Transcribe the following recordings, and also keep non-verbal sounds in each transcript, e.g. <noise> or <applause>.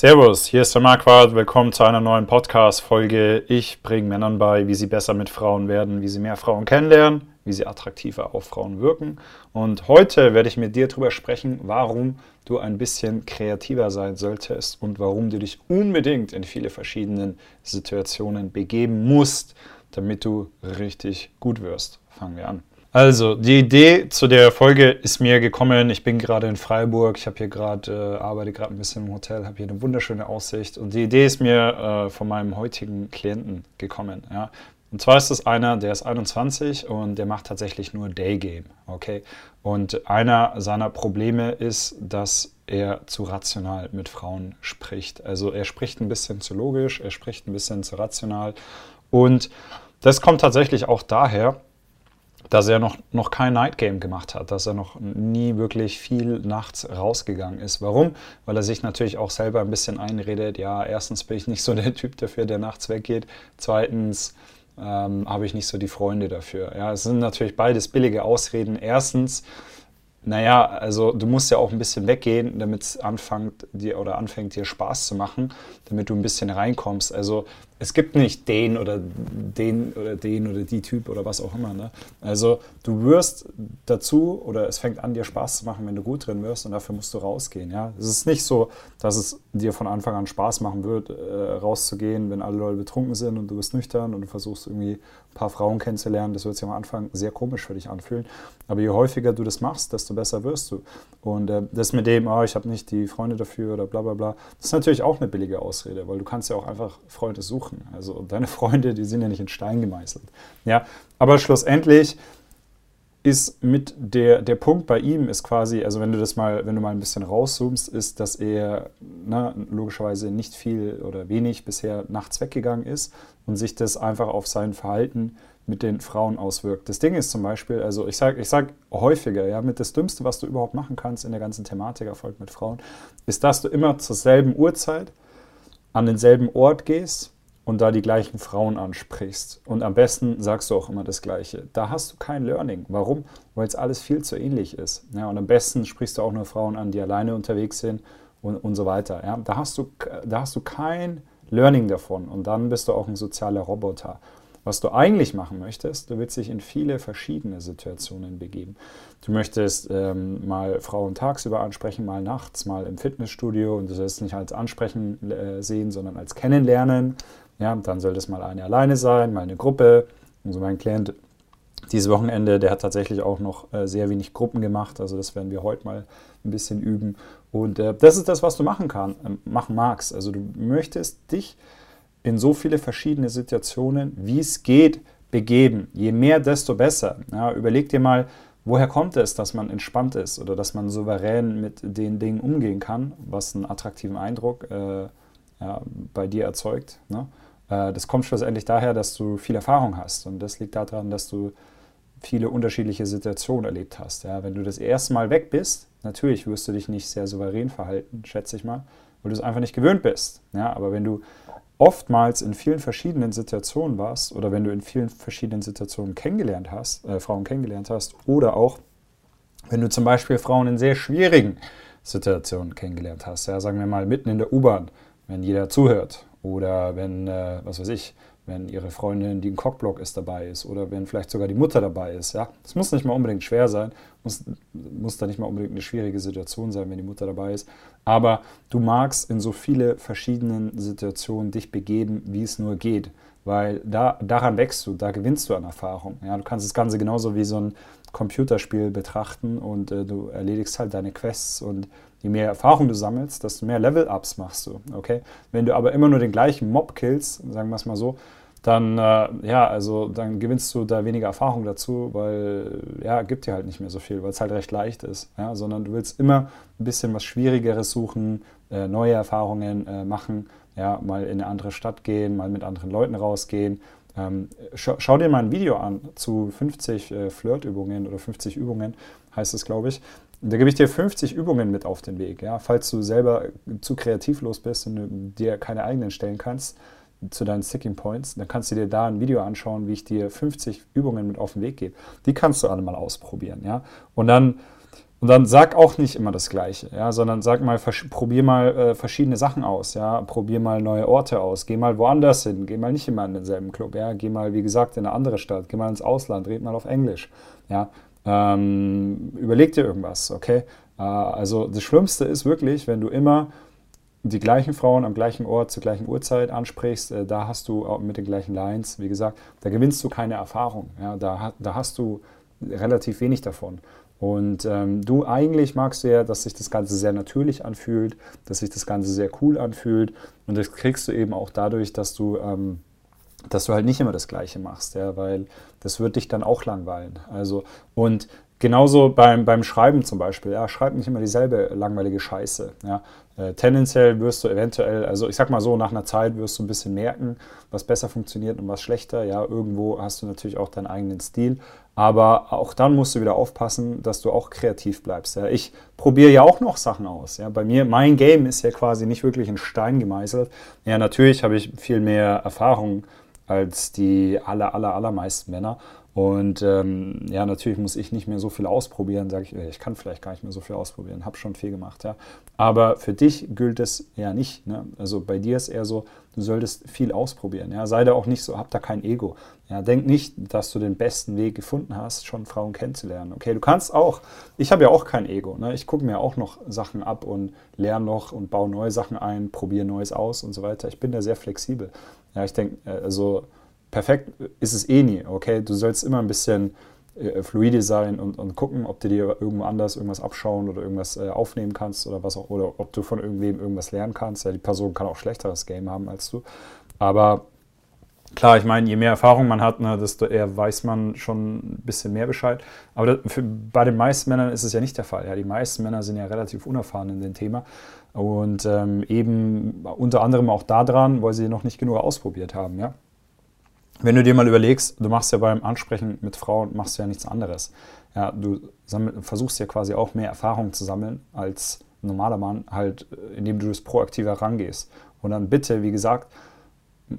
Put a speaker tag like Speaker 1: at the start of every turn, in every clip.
Speaker 1: Servus, hier ist der Marquardt. Willkommen zu einer neuen Podcast-Folge. Ich bringe Männern bei, wie sie besser mit Frauen werden, wie sie mehr Frauen kennenlernen, wie sie attraktiver auf Frauen wirken. Und heute werde ich mit dir darüber sprechen, warum du ein bisschen kreativer sein solltest und warum du dich unbedingt in viele verschiedene Situationen begeben musst, damit du richtig gut wirst. Fangen wir an. Also, die Idee zu der Folge ist mir gekommen. Ich bin gerade in Freiburg. Ich habe hier gerade, äh, arbeite gerade ein bisschen im Hotel, habe hier eine wunderschöne Aussicht. Und die Idee ist mir äh, von meinem heutigen Klienten gekommen. Ja. Und zwar ist es einer, der ist 21 und der macht tatsächlich nur Daygame. Okay. Und einer seiner Probleme ist, dass er zu rational mit Frauen spricht. Also er spricht ein bisschen zu logisch, er spricht ein bisschen zu rational. Und das kommt tatsächlich auch daher, dass er noch, noch kein Night Game gemacht hat, dass er noch nie wirklich viel nachts rausgegangen ist. Warum? Weil er sich natürlich auch selber ein bisschen einredet, ja, erstens bin ich nicht so der Typ dafür, der nachts weggeht, zweitens ähm, habe ich nicht so die Freunde dafür. Ja, es sind natürlich beides billige Ausreden. Erstens, naja, also du musst ja auch ein bisschen weggehen, damit es anfängt dir oder anfängt dir Spaß zu machen, damit du ein bisschen reinkommst. Also es gibt nicht den oder den oder den oder die Typ oder was auch immer. Ne? Also du wirst dazu oder es fängt an, dir Spaß zu machen, wenn du gut drin wirst und dafür musst du rausgehen. Ja? Es ist nicht so, dass es dir von Anfang an Spaß machen wird, äh, rauszugehen, wenn alle Leute betrunken sind und du bist nüchtern und du versuchst irgendwie ein paar Frauen kennenzulernen. Das wird sich am Anfang sehr komisch für dich anfühlen. Aber je häufiger du das machst, desto besser wirst du. Und äh, das mit dem, oh, ich habe nicht die Freunde dafür oder bla bla bla, das ist natürlich auch eine billige Ausrede, weil du kannst ja auch einfach Freunde suchen machen. Also deine <laughs> Freunde, die sind ja nicht in Stein gemeißelt. Ja, aber schlussendlich ist mit der, der Punkt bei ihm ist quasi, also wenn du das mal, wenn du mal ein bisschen rauszoomst, ist, dass er na, ne, logischerweise nicht viel oder wenig bisher nachts weggegangen ist und sich das einfach auf sein Verhalten mit den Frauen auswirkt. Das Ding ist zum Beispiel, also ich sage ich sag häufiger, ja, mit das Dümmste, was du überhaupt machen kannst in der ganzen Thematik Erfolg mit Frauen, ist, dass du immer zur selben Uhrzeit an denselben Ort gehst und da die gleichen Frauen ansprichst. Und am besten sagst du auch immer das Gleiche. Da hast du kein Learning. Warum? Weil es alles viel zu ähnlich ist. Ja, und am besten sprichst du auch nur Frauen an, die alleine unterwegs sind und, und so weiter. Ja, da, hast du, da hast du kein Learning davon. Und dann bist du auch ein sozialer Roboter. Was du eigentlich machen möchtest, du willst dich in viele verschiedene Situationen begeben. Du möchtest ähm, mal Frauen tagsüber ansprechen, mal nachts, mal im Fitnessstudio und du sollst nicht als Ansprechen äh, sehen, sondern als Kennenlernen. Ja, dann soll das mal eine alleine sein, mal eine Gruppe. Also mein Klient dieses Wochenende, der hat tatsächlich auch noch äh, sehr wenig Gruppen gemacht. Also das werden wir heute mal ein bisschen üben. Und äh, das ist das, was du machen kann, äh, machen magst. Also du möchtest dich in so viele verschiedene Situationen, wie es geht, begeben. Je mehr, desto besser. Ja, überleg dir mal, woher kommt es, dass man entspannt ist oder dass man souverän mit den Dingen umgehen kann, was einen attraktiven Eindruck äh, ja, bei dir erzeugt. Ne? Äh, das kommt schlussendlich daher, dass du viel Erfahrung hast. Und das liegt daran, dass du viele unterschiedliche Situationen erlebt hast. Ja, wenn du das erste Mal weg bist, natürlich wirst du dich nicht sehr souverän verhalten, schätze ich mal, weil du es einfach nicht gewöhnt bist. Ja, aber wenn du oftmals in vielen verschiedenen Situationen warst oder wenn du in vielen verschiedenen Situationen kennengelernt hast, äh, Frauen kennengelernt hast oder auch wenn du zum Beispiel Frauen in sehr schwierigen Situationen kennengelernt hast, ja, sagen wir mal mitten in der U-Bahn, wenn jeder zuhört oder wenn, äh, was weiß ich, wenn ihre Freundin, die ein Cockblock ist, dabei ist oder wenn vielleicht sogar die Mutter dabei ist. Ja? Das muss nicht mal unbedingt schwer sein, muss, muss da nicht mal unbedingt eine schwierige Situation sein, wenn die Mutter dabei ist. Aber du magst in so viele verschiedenen Situationen dich begeben, wie es nur geht, weil da, daran wächst du, da gewinnst du an Erfahrung. Ja? Du kannst das Ganze genauso wie so ein Computerspiel betrachten und äh, du erledigst halt deine Quests und je mehr Erfahrung du sammelst, desto mehr Level-Ups machst du. Okay? Wenn du aber immer nur den gleichen Mob killst, sagen wir es mal so, dann, äh, ja, also dann gewinnst du da weniger Erfahrung dazu, weil, ja, gibt dir halt nicht mehr so viel, weil es halt recht leicht ist, ja, sondern du willst immer ein bisschen was Schwierigeres suchen, äh, neue Erfahrungen äh, machen, ja, mal in eine andere Stadt gehen, mal mit anderen Leuten rausgehen. Ähm, schau, schau, dir mal ein Video an zu 50 äh, Flirtübungen oder 50 Übungen, heißt es, glaube ich. Da gebe ich dir 50 Übungen mit auf den Weg. Ja? Falls du selber zu kreativlos bist und du dir keine eigenen stellen kannst zu deinen Sticking Points, dann kannst du dir da ein Video anschauen, wie ich dir 50 Übungen mit auf den Weg gebe. Die kannst du alle mal ausprobieren. Ja? Und dann und dann sag auch nicht immer das Gleiche, ja, sondern sag mal, probier mal äh, verschiedene Sachen aus, ja, probier mal neue Orte aus, geh mal woanders hin, geh mal nicht immer in denselben Club, ja, geh mal, wie gesagt, in eine andere Stadt, geh mal ins Ausland, red mal auf Englisch, ja, ähm, überleg dir irgendwas, okay? Äh, also das Schlimmste ist wirklich, wenn du immer die gleichen Frauen am gleichen Ort zur gleichen Uhrzeit ansprichst, äh, da hast du mit den gleichen Lines, wie gesagt, da gewinnst du keine Erfahrung, ja, da, da hast du relativ wenig davon. Und ähm, du eigentlich magst ja, dass sich das Ganze sehr natürlich anfühlt, dass sich das Ganze sehr cool anfühlt. Und das kriegst du eben auch dadurch, dass du, ähm, dass du halt nicht immer das Gleiche machst, ja, weil das wird dich dann auch langweilen. Also, und Genauso beim, beim Schreiben zum Beispiel. Ja, schreib nicht immer dieselbe langweilige Scheiße. Ja. Äh, tendenziell wirst du eventuell, also ich sag mal so, nach einer Zeit wirst du ein bisschen merken, was besser funktioniert und was schlechter. Ja, irgendwo hast du natürlich auch deinen eigenen Stil. Aber auch dann musst du wieder aufpassen, dass du auch kreativ bleibst. Ja. Ich probiere ja auch noch Sachen aus. Ja. Bei mir, mein Game ist ja quasi nicht wirklich in Stein gemeißelt. Ja, natürlich habe ich viel mehr Erfahrung als die aller, aller, allermeisten Männer. Und ähm, ja, natürlich muss ich nicht mehr so viel ausprobieren, sage ich, ich kann vielleicht gar nicht mehr so viel ausprobieren, habe schon viel gemacht, ja. Aber für dich gilt es ja nicht. Ne? Also bei dir ist eher so, du solltest viel ausprobieren. Ja? Sei da auch nicht so, hab da kein Ego. Ja? Denk nicht, dass du den besten Weg gefunden hast, schon Frauen kennenzulernen. Okay, du kannst auch, ich habe ja auch kein Ego. Ne? Ich gucke mir auch noch Sachen ab und lerne noch und baue neue Sachen ein, probiere Neues aus und so weiter. Ich bin da sehr flexibel. Ja, ich denke, äh, also perfekt ist es eh nie, okay? Du sollst immer ein bisschen äh, fluide sein und, und gucken, ob du dir irgendwo anders irgendwas abschauen oder irgendwas äh, aufnehmen kannst oder was auch, oder ob du von irgendwem irgendwas lernen kannst. Ja, die Person kann auch schlechteres Game haben als du. Aber klar, ich meine, je mehr Erfahrung man hat, ne, desto eher weiß man schon ein bisschen mehr Bescheid. Aber das, für, bei den meisten Männern ist es ja nicht der Fall. Ja, die meisten Männer sind ja relativ unerfahren in dem Thema. Und ähm, eben unter anderem auch daran, weil sie noch nicht genug ausprobiert haben, ja. Wenn du dir mal überlegst, du machst ja beim Ansprechen mit Frauen, machst du ja nichts anderes. Ja, du sammel, versuchst ja quasi auch mehr Erfahrung zu sammeln als ein normaler Mann, halt, äh, indem du das proaktiver rangehst. Und dann bitte, wie gesagt,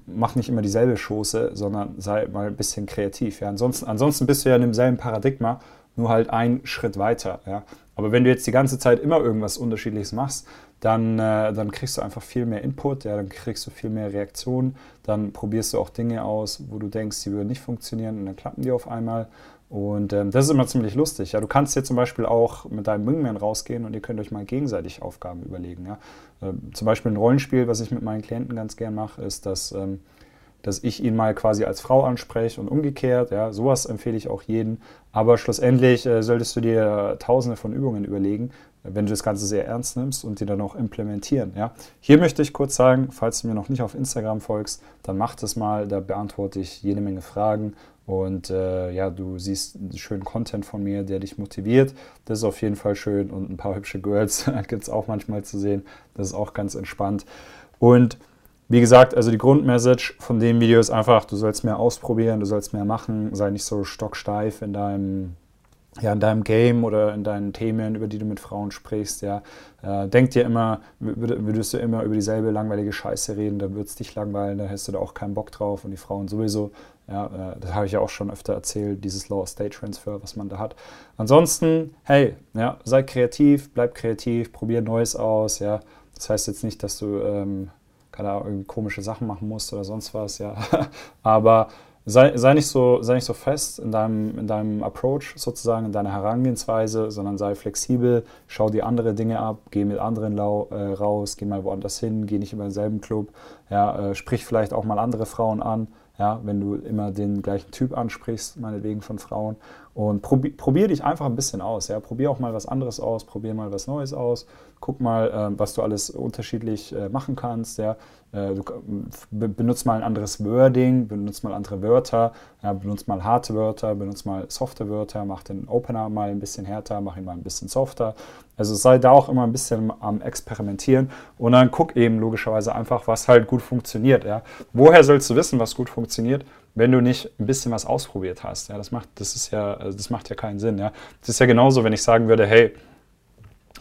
Speaker 1: mach nicht immer dieselbe Schoße, sondern sei mal ein bisschen kreativ. Ja. Ansonsten, ansonsten bist du ja in demselben Paradigma, nur halt einen Schritt weiter. Ja. Aber wenn du jetzt die ganze Zeit immer irgendwas Unterschiedliches machst, dann, äh, dann kriegst du einfach viel mehr Input, ja, dann kriegst du viel mehr Reaktionen, dann probierst du auch Dinge aus, wo du denkst, die würden nicht funktionieren und dann klappen die auf einmal. Und ähm, das ist immer ziemlich lustig. Ja, du kannst jetzt zum Beispiel auch mit deinem Wingman rausgehen und ihr könnt euch mal gegenseitig Aufgaben überlegen. Ja. Ähm, zum Beispiel ein Rollenspiel, was ich mit meinen Klienten ganz gern mache, ist, dass, ähm, dass ich ihn mal quasi als Frau anspreche und umgekehrt. Ja, sowas empfehle ich auch jedem. Aber schlussendlich äh, solltest du dir tausende von Übungen überlegen, wenn du das Ganze sehr ernst nimmst und die dann auch implementieren. Ja? Hier möchte ich kurz sagen, falls du mir noch nicht auf Instagram folgst, dann mach das mal, da beantworte ich jede Menge Fragen und äh, ja, du siehst schönen Content von mir, der dich motiviert. Das ist auf jeden Fall schön und ein paar hübsche Girls <laughs> gibt es auch manchmal zu sehen. Das ist auch ganz entspannt. Und wie gesagt, also die Grundmessage von dem Video ist einfach, du sollst mehr ausprobieren, du sollst mehr machen, sei nicht so stocksteif in deinem ja, in deinem Game oder in deinen Themen, über die du mit Frauen sprichst, ja, äh, denk dir immer, würdest du immer über dieselbe langweilige Scheiße reden, dann wird es dich langweilen, da hast du da auch keinen Bock drauf und die Frauen sowieso. Ja, äh, das habe ich ja auch schon öfter erzählt, dieses Law of State Transfer, was man da hat. Ansonsten, hey, ja, sei kreativ, bleib kreativ, probier Neues aus, ja. Das heißt jetzt nicht, dass du ähm, keine Ahnung, komische Sachen machen musst oder sonst was, ja. <laughs> Aber sei, sei, nicht so, sei nicht so fest in deinem, in deinem Approach sozusagen, in deiner Herangehensweise, sondern sei flexibel, schau dir andere Dinge ab, geh mit anderen lau, äh, raus, geh mal woanders hin, geh nicht immer in denselben Club, ja, äh, sprich vielleicht auch mal andere Frauen an, ja, wenn du immer den gleichen Typ ansprichst, meinetwegen von Frauen. Und probier, probier dich einfach ein bisschen aus. Ja. Probier auch mal was anderes aus, probier mal was Neues aus. Guck mal, äh, was du alles unterschiedlich äh, machen kannst. Ja. Äh, du benutzt mal ein anderes Wording, benutzt mal andere Wörter, ja, benutzt mal harte Wörter, benutzt mal softe Wörter, mach den Opener mal ein bisschen härter, mach ihn mal ein bisschen softer. Also sei da auch immer ein bisschen am Experimentieren und dann guck eben logischerweise einfach, was halt gut funktioniert. Ja. Woher sollst du wissen, was gut funktioniert? Wenn du nicht ein bisschen was ausprobiert hast. Ja, das macht, das ist ja, also das macht ja keinen Sinn. Ja, das ist ja genauso, wenn ich sagen würde, hey,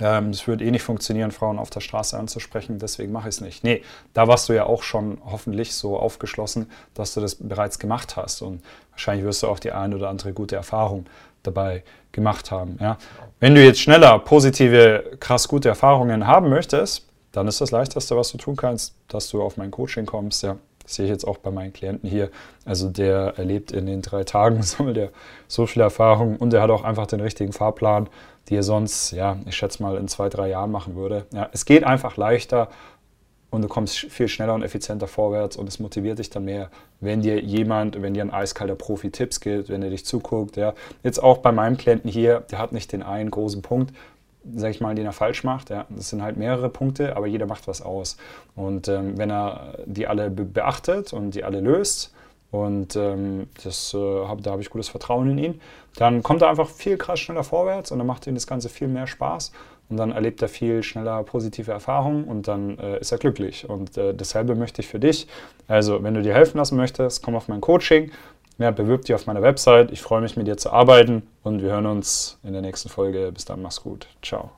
Speaker 1: ähm, es würde eh nicht funktionieren, Frauen auf der Straße anzusprechen, deswegen mache ich es nicht. Nee, da warst du ja auch schon hoffentlich so aufgeschlossen, dass du das bereits gemacht hast. Und wahrscheinlich wirst du auch die eine oder andere gute Erfahrung dabei gemacht haben. Ja? Wenn du jetzt schneller positive, krass gute Erfahrungen haben möchtest, dann ist das Leichteste, was du tun kannst, dass du auf mein Coaching kommst. Ja? Sehe ich jetzt auch bei meinen Klienten hier. Also der erlebt in den drei Tagen, <laughs> sammelt er so viel Erfahrung und er hat auch einfach den richtigen Fahrplan die er sonst, ja, ich schätze mal in zwei, drei Jahren machen würde. Ja, es geht einfach leichter und du kommst viel schneller und effizienter vorwärts und es motiviert dich dann mehr, wenn dir jemand, wenn dir ein eiskalter Profi Tipps gibt, wenn er dich zuguckt. Ja. Jetzt auch bei meinem Klienten hier, der hat nicht den einen großen Punkt, sag ich mal, den er falsch macht. Ja. Das sind halt mehrere Punkte, aber jeder macht was aus. Und ähm, wenn er die alle beachtet und die alle löst, und ähm, das, äh, hab, da habe ich gutes Vertrauen in ihn. Dann kommt er einfach viel krass schneller vorwärts und dann macht ihm das Ganze viel mehr Spaß. Und dann erlebt er viel schneller positive Erfahrungen und dann äh, ist er glücklich. Und äh, dasselbe möchte ich für dich. Also, wenn du dir helfen lassen möchtest, komm auf mein Coaching. Ja, bewirb dich auf meiner Website. Ich freue mich, mit dir zu arbeiten und wir hören uns in der nächsten Folge. Bis dann, mach's gut. Ciao.